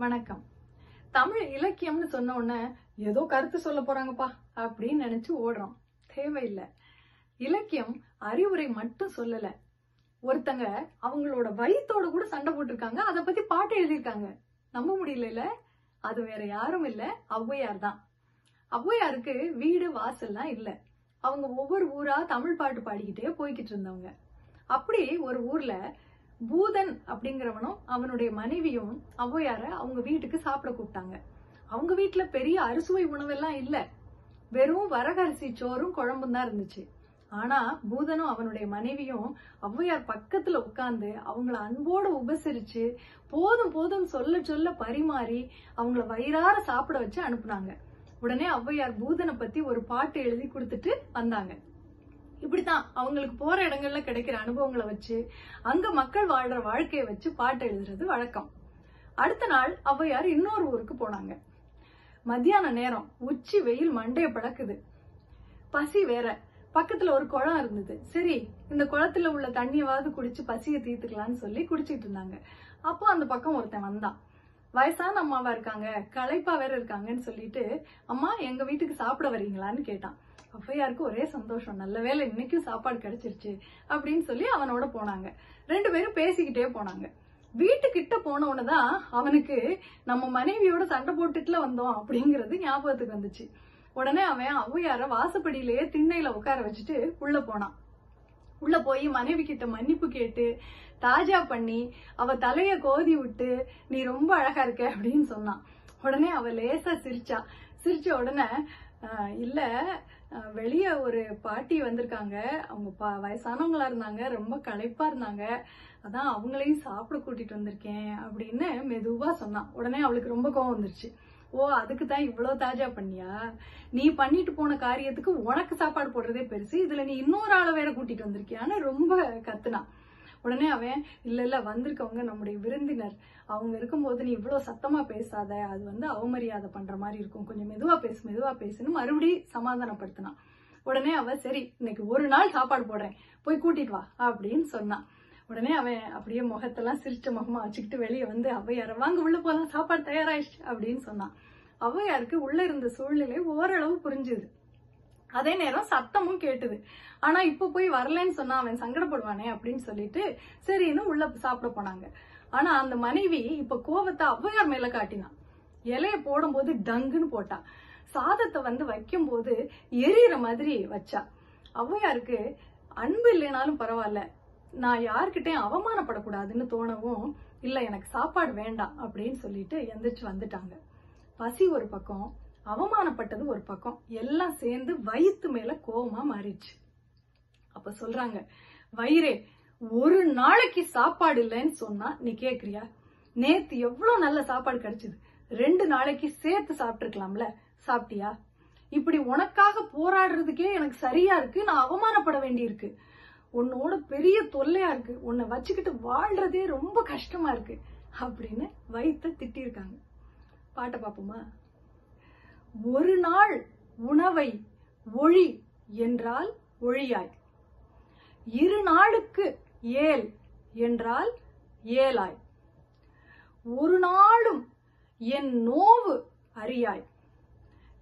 வணக்கம். தமிழ் இலக்கியம்னு சொன்ன உடனே ஏதோ கருத்து சொல்ல போறாங்கப்பா அப்படின்னு நினைச்சு ஓடுறோம். தேவையில்லை. இலக்கியம் அறிவுரை மட்டும் சொல்லல. ஒருத்தங்க அவங்களோட வயிற்றோட கூட சண்டை போட்டிருக்காங்க அதை பத்தி பாட்டு எழுதியிருக்காங்க. நம்ப முடியல அது வேற யாரும் இல்ல. ஔவையார் தான். ஔவையாருக்கு வீடு வாசல்லாம் இல்ல. அவங்க ஒவ்வொரு ஊரா தமிழ் பாட்டு பாடிக்கிட்டே போய்கிட்டு இருந்தவங்க. அப்படி ஒரு ஊர்ல பூதன் அப்படிங்கிறவனும் அவனுடைய மனைவியும் ஔவையார அவங்க வீட்டுக்கு சாப்பிட கூப்பிட்டாங்க. அவங்க வீட்டுல பெரிய அறுசுவை உணவெல்லாம் இல்ல. வெறும் வரகரிசி சோறும் குழம்பும் தான் இருந்துச்சு. ஆனா பூதனும் அவனுடைய மனைவியும் ஔவையார் பக்கத்துல உட்கார்ந்து அவங்கள அன்போடு உபசரிச்சு போதும் போதும் சொல்ல சொல்ல பரிமாறி அவங்கள வயிறார சாப்பிட வச்சு அனுப்புனாங்க. உடனே ஔவையார் பூதனை பத்தி ஒரு பாட்டு எழுதி கொடுத்துட்டு வந்தாங்க. இப்படித்தான் அவங்களுக்கு போற இடங்கள்ல கிடைக்கிற அனுபவங்களை வச்சு அங்க மக்கள் வாழ்ற வாழ்க்கையை வச்சு பாட்டு எழுதுறது வழக்கம். அடுத்த நாள் ஔவையார் இன்னொரு ஊருக்கு போனாங்க. மத்தியான நேரம் உச்சி வெயில் மண்டைய பழக்குது பசி வேற. பக்கத்துல ஒரு குளம் இருந்தது. சரி இந்த குளத்துல உள்ள தண்ணியவாவது குடிச்சு பசியை தீர்த்துக்கலாம்னு சொல்லி குடிச்சிட்டு இருந்தாங்க. அப்போ அந்த பக்கம் ஒருத்தன் வந்தான். வயசான அம்மாவா இருக்காங்க களைப்பா வேற இருக்காங்கன்னு சொல்லிட்டு அம்மா எங்க வீட்டுக்கு சாப்பிட வரீங்களான்னு கேட்டான். ஔவையாருக்கு ஒரே சந்தோஷம். நல்ல வேளை இன்னைக்கும் சாப்பாடு கிடைச்சிருச்சு அப்படின்னு சொல்லி அவனோட போனாங்க. ரெண்டு பேரும் பேசிக்கிட்டே போனாங்க. வீட்டுக்கிட்ட போன உடனேதான் அவனுக்கு நம்ம மனைவியோட சண்டை போட்டுட்டுல வந்தோம் அப்படிங்கிறது ஞாபகத்துக்கு வந்துச்சு. உடனே அவன் ஔவையார வாசப்படியிலேயே திண்ணையில உட்கார வச்சுட்டு உள்ள போனான். உள்ள போய் மனைவி கிட்ட மன்னிப்பு கேட்டு தாஜா பண்ணி அவ தலைய கோதி விட்டு நீ ரொம்ப அழகா இருக்க அப்படின்னு சொன்னான் உடனே அவ லேசா சிரிச்சா. சிரிச்ச உடனே இல்ல வெளிய ஒரு பாட்டி வந்திருக்காங்க. அவங்க ப- வயசானவங்களா இருந்தாங்க ரொம்ப களைப்பா இருந்தாங்க. அதான் அவங்களையும் சாப்பிட கூட்டிட்டு வந்திருக்கேன் அப்படின்னு மெதுவா சொன்னான் உடனே அவளுக்கு ரொம்ப கோவம் வந்துருச்சு. ஓ அதுக்கு தான் இவ்வளோ தாஜா பண்ணியா? நீ பண்ணிட்டு போன காரியத்துக்கு உனக்கு சாப்பாடு போடுறதே பெருசு. இதுல நீ இன்னொரு ஆளை வேற கூட்டிட்டு வந்திருக்கியான்னு ரொம்ப கத்துனான். உடனே அவன் இல்ல இல்ல வந்திருக்கவங்க நம்முடைய விருந்தினர். அவங்க இருக்கும்போது நீ இவ்வளவு சத்தமா பேசாத. அது வந்து அவமரியாதை பண்ற மாதிரி இருக்கும். கொஞ்சம் மெதுவா பேசு மெதுவா பேசுன்னு மறுபடியும் சமாதானப்படுத்தினான். உடனே அவ சரி இன்னைக்கு ஒரு நாள் சாப்பாடு போடுறேன். போய் கூட்டிட்டு வா அப்படின்னு சொன்னான். உடனே அவன் அப்படியே முகத்தெல்லாம் சிரிச்ச முகமா வச்சுக்கிட்டு வெளியே வந்து ஔவையார வாங்க உள்ள போலாம் சாப்பாடு தயாராயிடுச்சு அப்படின்னு சொன்னான். ஔவையாருக்கு உள்ள இருந்த சூழ்நிலை ஓரளவு புரிஞ்சுது. அதே நேரம் சத்தமும் கேட்டுது. ஆனா இப்ப போய் வரலன்னு சொன்னா அவன் சங்கடப்படுவானே அப்படின்னு சொல்லிட்டு சரின்னு உள்ள சாப்பிட போனாங்க. ஆனா அந்த மனைவி இப்ப கோவத்தை ஔவையார் மேல காட்டினான். இலைய போடும்போது டங்குன்னு போட்டா. சாதத்தை வந்து வைக்கும் போது எரியற மாதிரி வச்சா. ஔவையாருக்கு அன்பு இல்லைனாலும் பரவாயில்ல நான் யார்கிட்டயும் அவமானப்படக்கூடாதுன்னு தோணவும் இல்ல எனக்கு சாப்பாடு வேண்டாம் அப்படின்னு சொல்லிட்டு எந்திரிச்சு வந்துட்டாங்க. பசி ஒரு பக்கம் அவமானப்பட்டது ஒரு பக்கம் எல்லாம் சேர்ந்து வயிற்று மேல கோவமா மாறிடுச்சு. அப்ப சொல்றாங்க வயிறே ஒரு நாளைக்கு சாப்பாடு இல்லைன்னு சொன்னா நீ கேக்குறியா? நேத்து எவ்வளவு நல்ல சாப்பாடு கிடைச்சது. ரெண்டு நாளைக்கு சேர்த்து சாப்பிட்டுருக்கலாம்ல சாப்பிட்டியா? இப்படி உனக்காக போராடுறதுக்கே எனக்கு சரியா இருக்கு நான் அவமானப்பட வேண்டியிருக்கு. உன்னோட பெரிய தொல்லையா இருக்கு. உன்னை வச்சுக்கிட்டு வாழ்றதே ரொம்ப கஷ்டமா இருக்கு. அப்படின்னு வைத்த திட்டிருக்காங்க பாட்டை பாப்போமா ஒரு நாள் உணவை ஒழி என்றால் ஒழியாய். இரு நாளுக்கு ஏல் என்றால் ஏலாய். ஒரு நாளும் என் நோவு அறியாய்.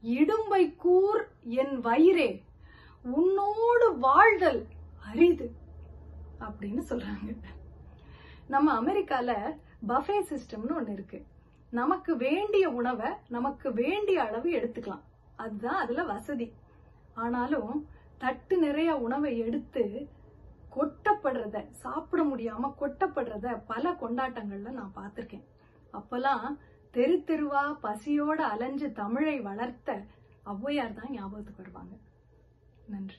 இடும்பை கூர் என் வயிறே உன்னோடு வாழ்தல் அரிது அப்படின்னு சொல்றாங்க. நம்ம அமெரிக்கால பஃபே சிஸ்டம்னு ஒண்ணு இருக்கு. நமக்கு வேண்டிய உணவை நமக்கு வேண்டிய அளவு எடுத்துக்கலாம். அதுதான் அதுல வசதி. ஆனாலும் தட்டு நிறைய உணவை எடுத்து கொட்டப்படுறத சாப்பிட முடியாம கொட்டப்படுறத பல கொண்டாட்டங்கள்ல நான் பார்த்திருக்கேன். அப்பெல்லாம் தெரு தெருவா பசியோட அலைஞ்சு தமிழை வளர்த்த ஔவையார் தான் ஞாபகத்துக்கு வருவாங்க. நன்றி.